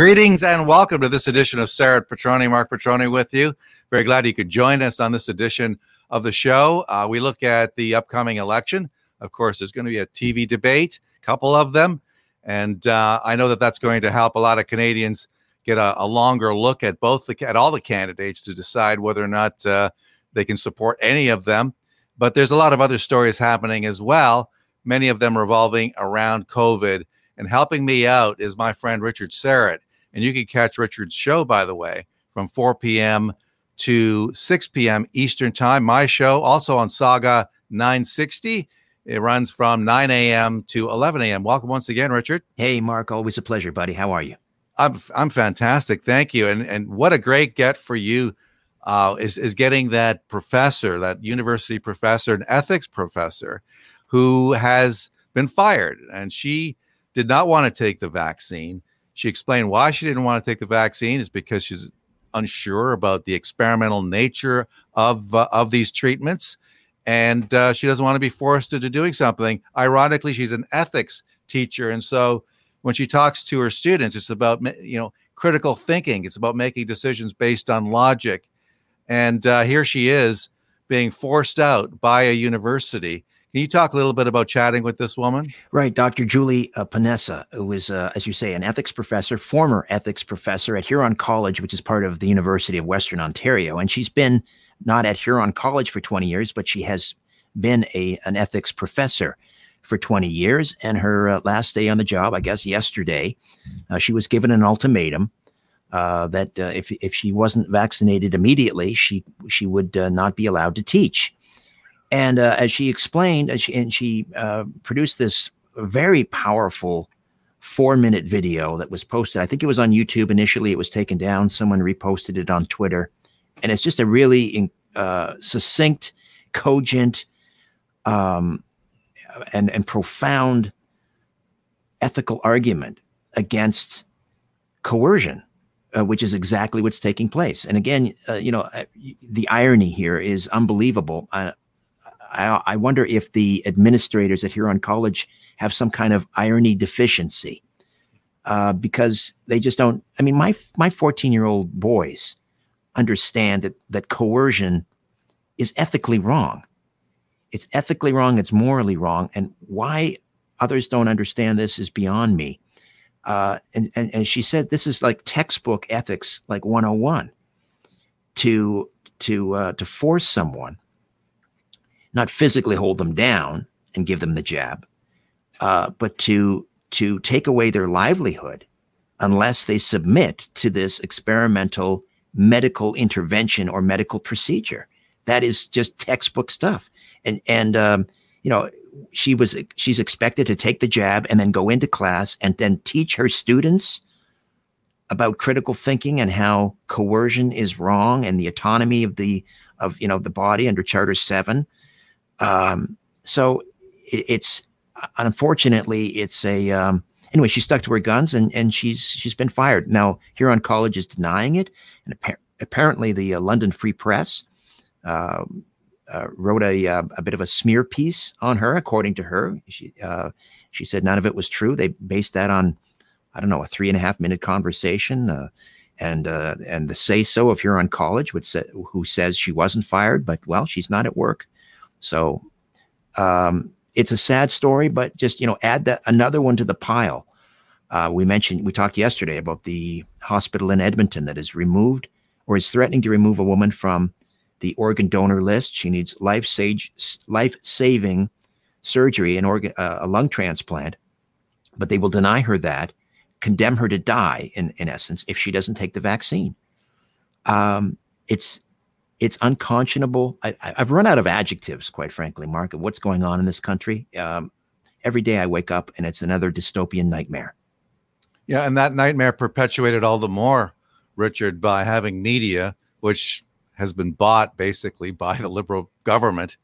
Greetings and welcome to this edition of Sarah Petroni. Mark Petroni with you. Very glad you could join us on this edition of the show. Uh, we look at the upcoming election. Of course, there's going to be a TV debate, a couple of them. And uh, I know that that's going to help a lot of Canadians get a, a, longer look at both the, at all the candidates to decide whether or not uh, they can support any of them. But there's a lot of other stories happening as well, many of them revolving around COVID and helping me out is my friend Richard Syrett. And you can catch Richard's show, by the way, from 4 p.m. to 6 p.m. Eastern Time. My show also on Saga 960. It runs from 9 a.m. to 11 a.m. Welcome once again, Richard. Hey, Mark. Always a pleasure, buddy. How are you? I'm I'm fantastic. Thank you. And and what a great get for you uh, is is getting that professor, that university professor, an ethics professor, who has been fired, and she did not want to take the vaccine. She explained why she didn't want to take the vaccine is because she's unsure about the experimental nature of uh, of these treatments, and uh, she doesn't want to be forced into doing something. Ironically, she's an ethics teacher, and so when she talks to her students, it's about you know critical thinking. It's about making decisions based on logic, and uh, here she is being forced out by a university can you talk a little bit about chatting with this woman? Right. Dr. Julie uh, Ponesse, who is, uh, as you say, an ethics professor, former ethics professor at Huron College, which is part of the University of Western Ontario. And she's been not at Huron College for 20 years, but she has been a, an ethics professor for 20 years. And her uh, last day on the job, I guess yesterday, uh, she was given an ultimatum uh, that uh, if, if she wasn't vaccinated immediately, she, she would uh, not be allowed to teach. And uh, as she explained, as she, and she uh, produced this very powerful four minute video that was posted. I think it was on YouTube initially. It was taken down. Someone reposted it on Twitter. And it's just a really uh, succinct, cogent, um, and, and profound ethical argument against coercion. Uh, which is exactly what's taking place. And again, uh, you know, uh, the irony here is unbelievable. I, I wonder if the administrators at Huron College have some kind of irony deficiency uh, because they just don't. I mean, my my 14 year old boys understand that that coercion is ethically wrong. It's ethically wrong. It's morally wrong. And why others don't understand this is beyond me. Uh, and, and, and she said this is like textbook ethics, like 101, to to uh, to force someone not physically hold them down and give them the jab, uh, but to to take away their livelihood unless they submit to this experimental medical intervention or medical procedure. That is just textbook stuff. And and um, you know she was she's expected to take the jab and then go into class and then teach her students about critical thinking and how coercion is wrong and the autonomy of the of you know the body under Charter Seven um, so it, it's unfortunately it's a um, anyway. She stuck to her guns and and she's she's been fired. Now Huron College is denying it, and appa- apparently the uh, London Free Press. Uh, uh, wrote a, uh, a bit of a smear piece on her, according to her. She uh, she said none of it was true. They based that on I don't know a three and a half minute conversation, uh, and uh, and the say so of Huron College, which sa- who says she wasn't fired, but well, she's not at work. So um, it's a sad story, but just you know, add that another one to the pile. Uh, we mentioned we talked yesterday about the hospital in Edmonton that is removed or is threatening to remove a woman from the organ donor list. She needs life sage, life saving surgery and organ uh, a lung transplant, but they will deny her that, condemn her to die in in essence if she doesn't take the vaccine. Um, it's it's unconscionable. I, have run out of adjectives, quite frankly, Mark, of what's going on in this country. Um, every day I wake up and it's another dystopian nightmare. Yeah, and that nightmare perpetuated all the more, Richard, by having media, which has been bought basically by the liberal government,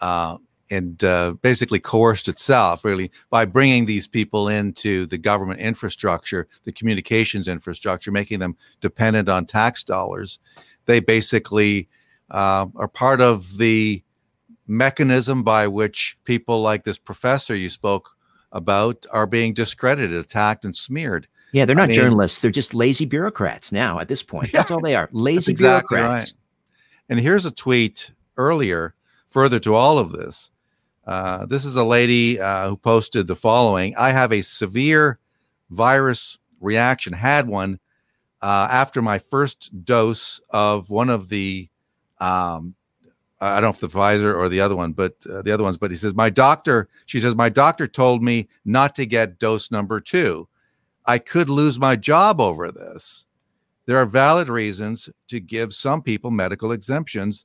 uh, and uh, basically coerced itself really by bringing these people into the government infrastructure, the communications infrastructure, making them dependent on tax dollars they basically uh, are part of the mechanism by which people like this professor you spoke about are being discredited, attacked, and smeared. Yeah, they're I not mean- journalists. They're just lazy bureaucrats now at this point. That's all they are. Lazy exactly bureaucrats. And here's a tweet earlier, further to all of this. Uh, this is a lady uh, who posted the following I have a severe virus reaction, had one uh, after my first dose of one of the, um, I don't know if the Pfizer or the other one, but uh, the other ones. But he says, My doctor, she says, my doctor told me not to get dose number two. I could lose my job over this. There are valid reasons to give some people medical exemptions.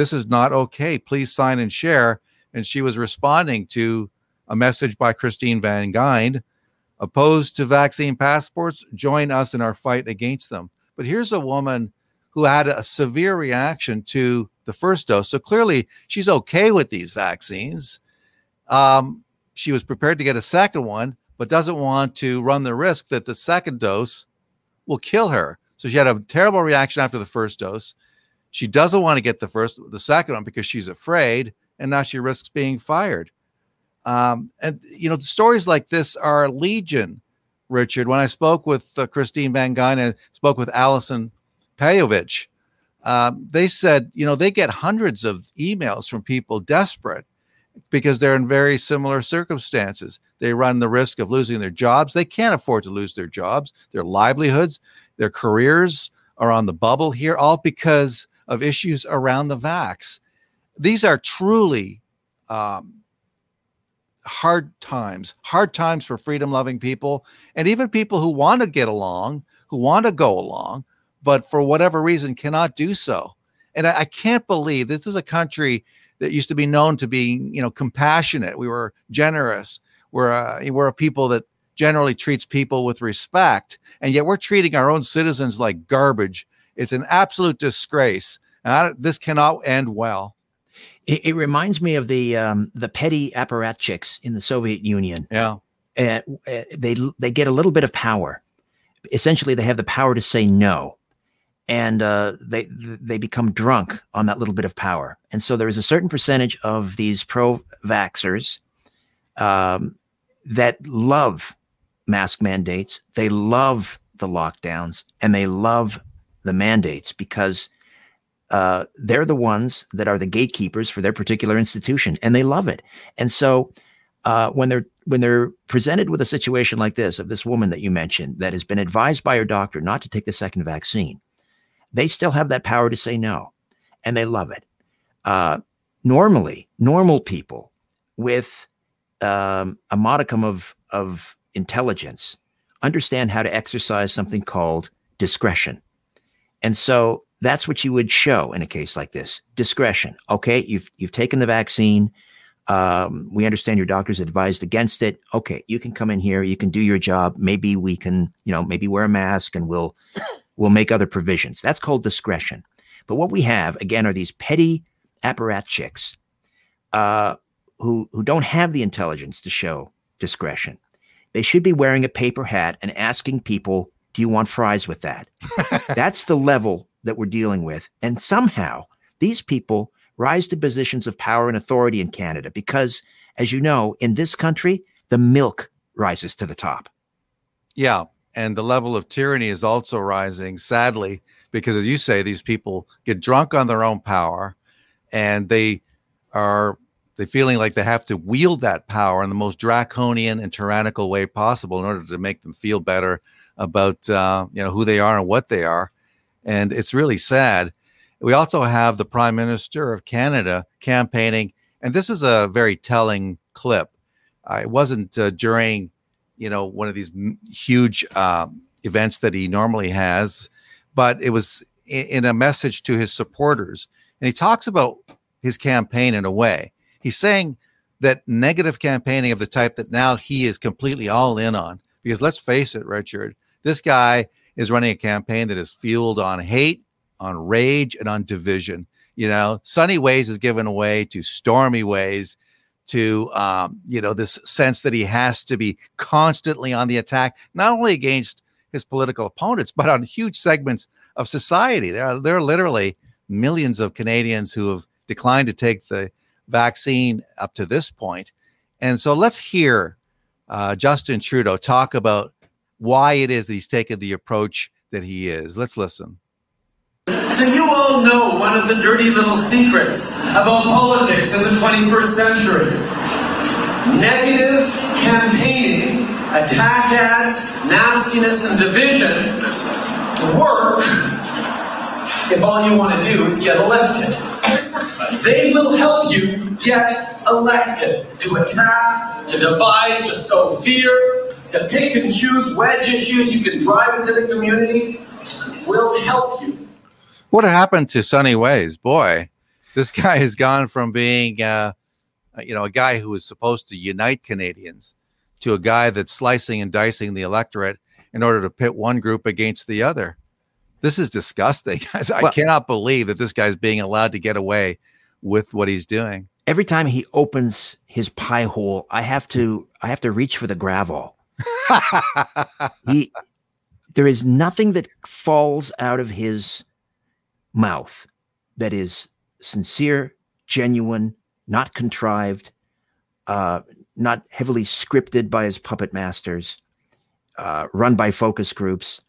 This is not okay. Please sign and share. And she was responding to a message by Christine Van Geyn opposed to vaccine passports. Join us in our fight against them. But here's a woman who had a severe reaction to the first dose. So clearly she's okay with these vaccines. Um, she was prepared to get a second one, but doesn't want to run the risk that the second dose will kill her. So she had a terrible reaction after the first dose. She doesn't want to get the first, the second one because she's afraid, and now she risks being fired. Um, and you know, stories like this are legion. Richard, when I spoke with uh, Christine Van Geyn and spoke with Allison Pejovic, um, they said, you know, they get hundreds of emails from people desperate because they're in very similar circumstances. They run the risk of losing their jobs. They can't afford to lose their jobs, their livelihoods, their careers are on the bubble here, all because of issues around the vax. These are truly um, hard times, hard times for freedom loving people, and even people who want to get along, who want to go along, but for whatever reason cannot do so. And I, I can't believe this is a country that used to be known to be, you know, compassionate. We were generous. We're a, we're a people that generally treats people with respect, and yet we're treating our own citizens like garbage. It's an absolute disgrace. And I, this cannot end well. It, it reminds me of the um, the petty apparatchiks in the Soviet Union. Yeah. Uh, uh, they they get a little bit of power. Essentially, they have the power to say no, and uh, they they become drunk on that little bit of power. And so there is a certain percentage of these pro-vaxxers um, that love mask mandates. They love the lockdowns, and they love the mandates because uh, they're the ones that are the gatekeepers for their particular institution, and they love it. And so, uh, when they're when they're presented with a situation like this of this woman that you mentioned that has been advised by her doctor not to take the second vaccine, they still have that power to say no, and they love it. Uh, normally, normal people with um, a modicum of of intelligence understand how to exercise something called discretion, and so that's what you would show in a case like this. Discretion. Okay you've you've taken the vaccine. Um, we understand your doctor's advised against it. Okay you can come in here. You can do your job. Maybe we can you know maybe wear a mask and we'll we'll make other provisions. That's called discretion. But what we have again are these petty apparatchiks uh, who who don't have the intelligence to show discretion. They should be wearing a paper hat and asking people do you want fries with that that's the level that we're dealing with. And somehow these people rise to positions of power and authority in Canada because, as you know, in this country, the milk rises to the top. Yeah. And the level of tyranny is also rising, sadly, because as you say, these people get drunk on their own power and they are they feeling like they have to wield that power in the most draconian and tyrannical way possible in order to make them feel better about uh, you know who they are and what they are and it's really sad. We also have the Prime Minister of Canada campaigning, and this is a very telling clip. Uh, it wasn't uh, during, you know, one of these m- huge uh, events that he normally has, but it was in, in a message to his supporters, and he talks about his campaign in a way. He's saying that negative campaigning of the type that now he is completely all in on. Because let's face it, Richard, this guy is running a campaign that is fueled on hate, on rage, and on division. You know, sunny ways is given away to stormy ways, to um, you know this sense that he has to be constantly on the attack, not only against his political opponents, but on huge segments of society. There are there are literally millions of Canadians who have declined to take the vaccine up to this point, and so let's hear uh, Justin Trudeau talk about why it is that he's taken the approach that he is. Let's listen. So you all know one of the dirty little secrets about politics in the 21st century. Negative campaigning, attack ads, nastiness, and division work if all you want to do is get elected. They will help you get elected to attack, to divide, to sow fear, to pick and choose wedge issues you can drive into the community. Will help you. What happened to Sunny Ways? Boy, this guy has gone from being, uh, you know, a guy who was supposed to unite Canadians to a guy that's slicing and dicing the electorate in order to pit one group against the other. This is disgusting. I well, cannot believe that this guy's being allowed to get away with what he's doing. Every time he opens his pie hole, I have to I have to reach for the Gravol. he there is nothing that falls out of his mouth that is sincere, genuine, not contrived, uh, not heavily scripted by his puppet masters, uh, run by focus groups.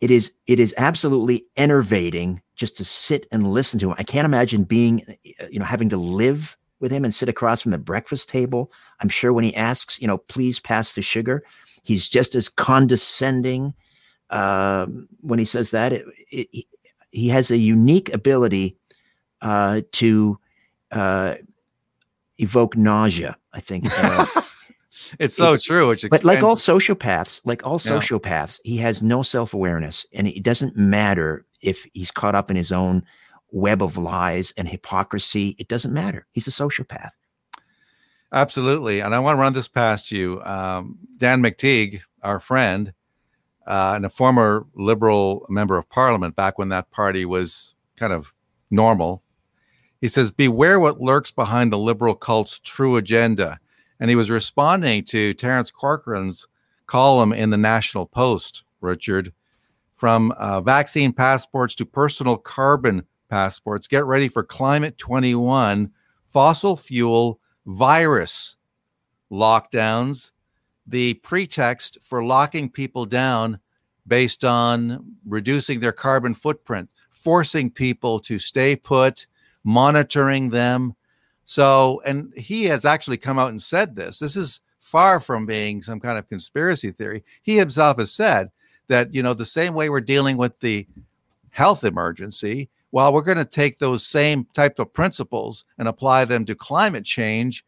It is it is absolutely enervating just to sit and listen to him. I can't imagine being, you know, having to live with him and sit across from the breakfast table. I'm sure when he asks, you know, please pass the sugar, he's just as condescending uh, when he says that. It, it, he has a unique ability uh, to uh, evoke nausea. I think. Uh, it's so it, true. Which but like all sociopaths, like all yeah. sociopaths, he has no self awareness, and it doesn't matter if he's caught up in his own web of lies and hypocrisy. It doesn't matter. He's a sociopath. Absolutely, and I want to run this past you, um, Dan McTeague, our friend uh, and a former Liberal member of Parliament back when that party was kind of normal. He says, Beware what lurks behind the Liberal cult's true agenda. And he was responding to Terence Corcoran's column in the National Post, Richard, from uh, vaccine passports to personal carbon passports. Get ready for Climate 21, fossil fuel, virus lockdowns the pretext for locking people down based on reducing their carbon footprint, forcing people to stay put, monitoring them. So, and he has actually come out and said this. This is far from being some kind of conspiracy theory. He himself has said that, you know, the same way we're dealing with the health emergency, while we're going to take those same type of principles and apply them to climate change,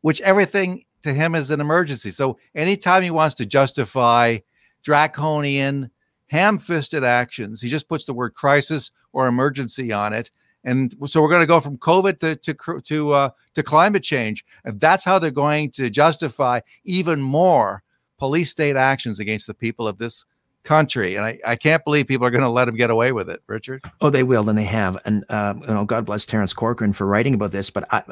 which everything to him is an emergency. So anytime he wants to justify draconian, ham-fisted actions, he just puts the word crisis or emergency on it. And so we're going to go from COVID to to to uh, to climate change, and that's how they're going to justify even more police state actions against the people of this country. And I, I can't believe people are going to let him get away with it, Richard. Oh, they will, and they have. And uh, you know, God bless Terence Corcoran for writing about this. But I,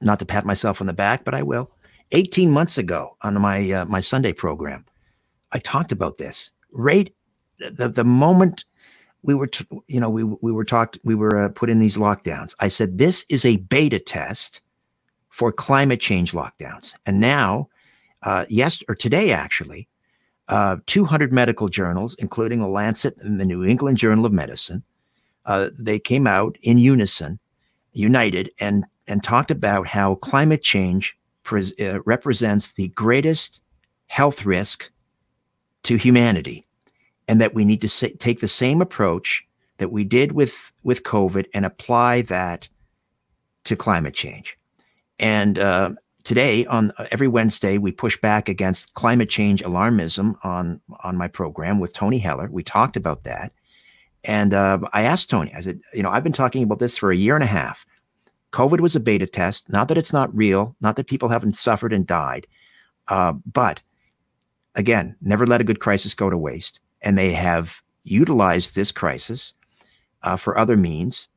not to pat myself on the back, but I will. 18 months ago on my uh, my Sunday program, I talked about this. Right, the the moment we were, t- you know, we we were talked, we were uh, put in these lockdowns. I said this is a beta test for climate change lockdowns, and now, uh, yes, or today actually, uh, 200 medical journals, including the Lancet and the New England Journal of Medicine, uh, they came out in unison, united, and and talked about how climate change uh, represents the greatest health risk to humanity, and that we need to say, take the same approach that we did with with COVID and apply that to climate change. And uh, today, on uh, every Wednesday, we push back against climate change alarmism on on my program with Tony Heller. We talked about that, and uh, I asked Tony. I said, you know, I've been talking about this for a year and a half. COVID was a beta test. Not that it's not real, not that people haven't suffered and died, uh, but again, never let a good crisis go to waste. And they have utilized this crisis uh, for other means.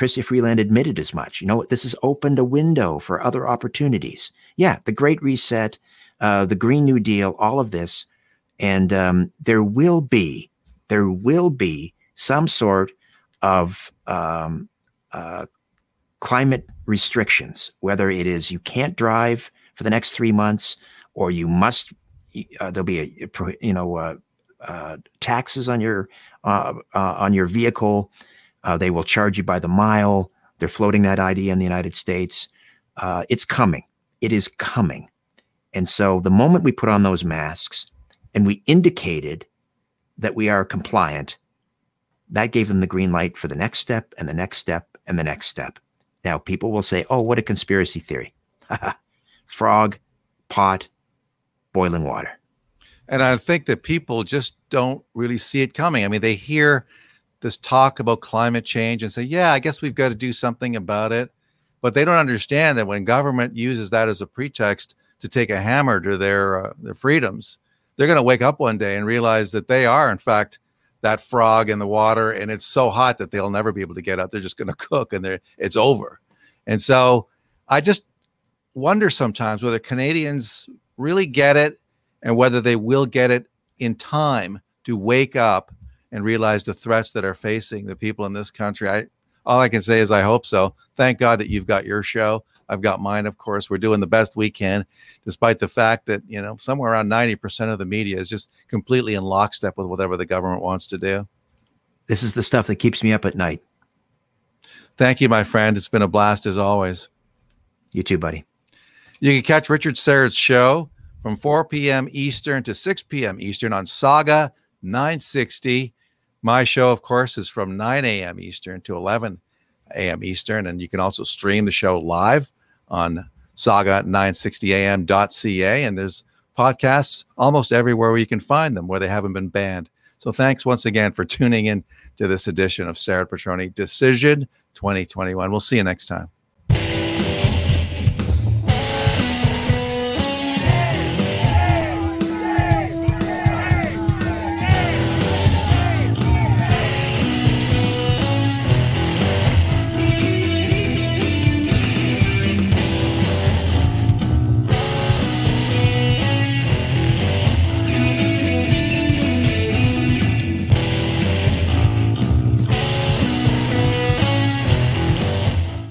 Chrystia Freeland admitted as much. You know, what? this has opened a window for other opportunities. Yeah, the Great Reset, uh, the Green New Deal, all of this, and um, there will be there will be some sort of um, uh, climate restrictions, whether it is you can't drive for the next three months or you must uh, there'll be a you know uh, uh, taxes on your uh, uh, on your vehicle. Uh, they will charge you by the mile. They're floating that idea in the United States. it's coming. It is coming. And so the moment we put on those masks and we indicated that we are compliant, that gave them the green light for the next step and the next step and the next step. Now, people will say, oh, what a conspiracy theory. Frog, pot, boiling water. And I think that people just don't really see it coming. I mean, they hear this talk about climate change and say, yeah, I guess we've got to do something about it. But they don't understand that when government uses that as a pretext to take a hammer to their uh, their freedoms, they're going to wake up one day and realize that they are, in fact, that frog in the water, and it's so hot that they'll never be able to get out. They're just going to cook, and it's over. And so, I just wonder sometimes whether Canadians really get it, and whether they will get it in time to wake up and realize the threats that are facing the people in this country. I all I can say is I hope so. Thank God that you've got your show. I've got mine, of course. We're doing the best we can, despite the fact that, you know, somewhere around 90% of the media is just completely in lockstep with whatever the government wants to do. This is the stuff that keeps me up at night. Thank you, my friend. It's been a blast as always. You too, buddy. You can catch Richard Syrett's show from 4 p.m. Eastern to 6 p.m. Eastern on Saga 960. My show, of course, is from 9 a.m. Eastern to 11 a.m. Eastern. And you can also stream the show live on saga960am.ca. And there's podcasts almost everywhere where you can find them where they haven't been banned. So thanks once again for tuning in to this edition of Sarah Petroni Decision 2021. We'll see you next time.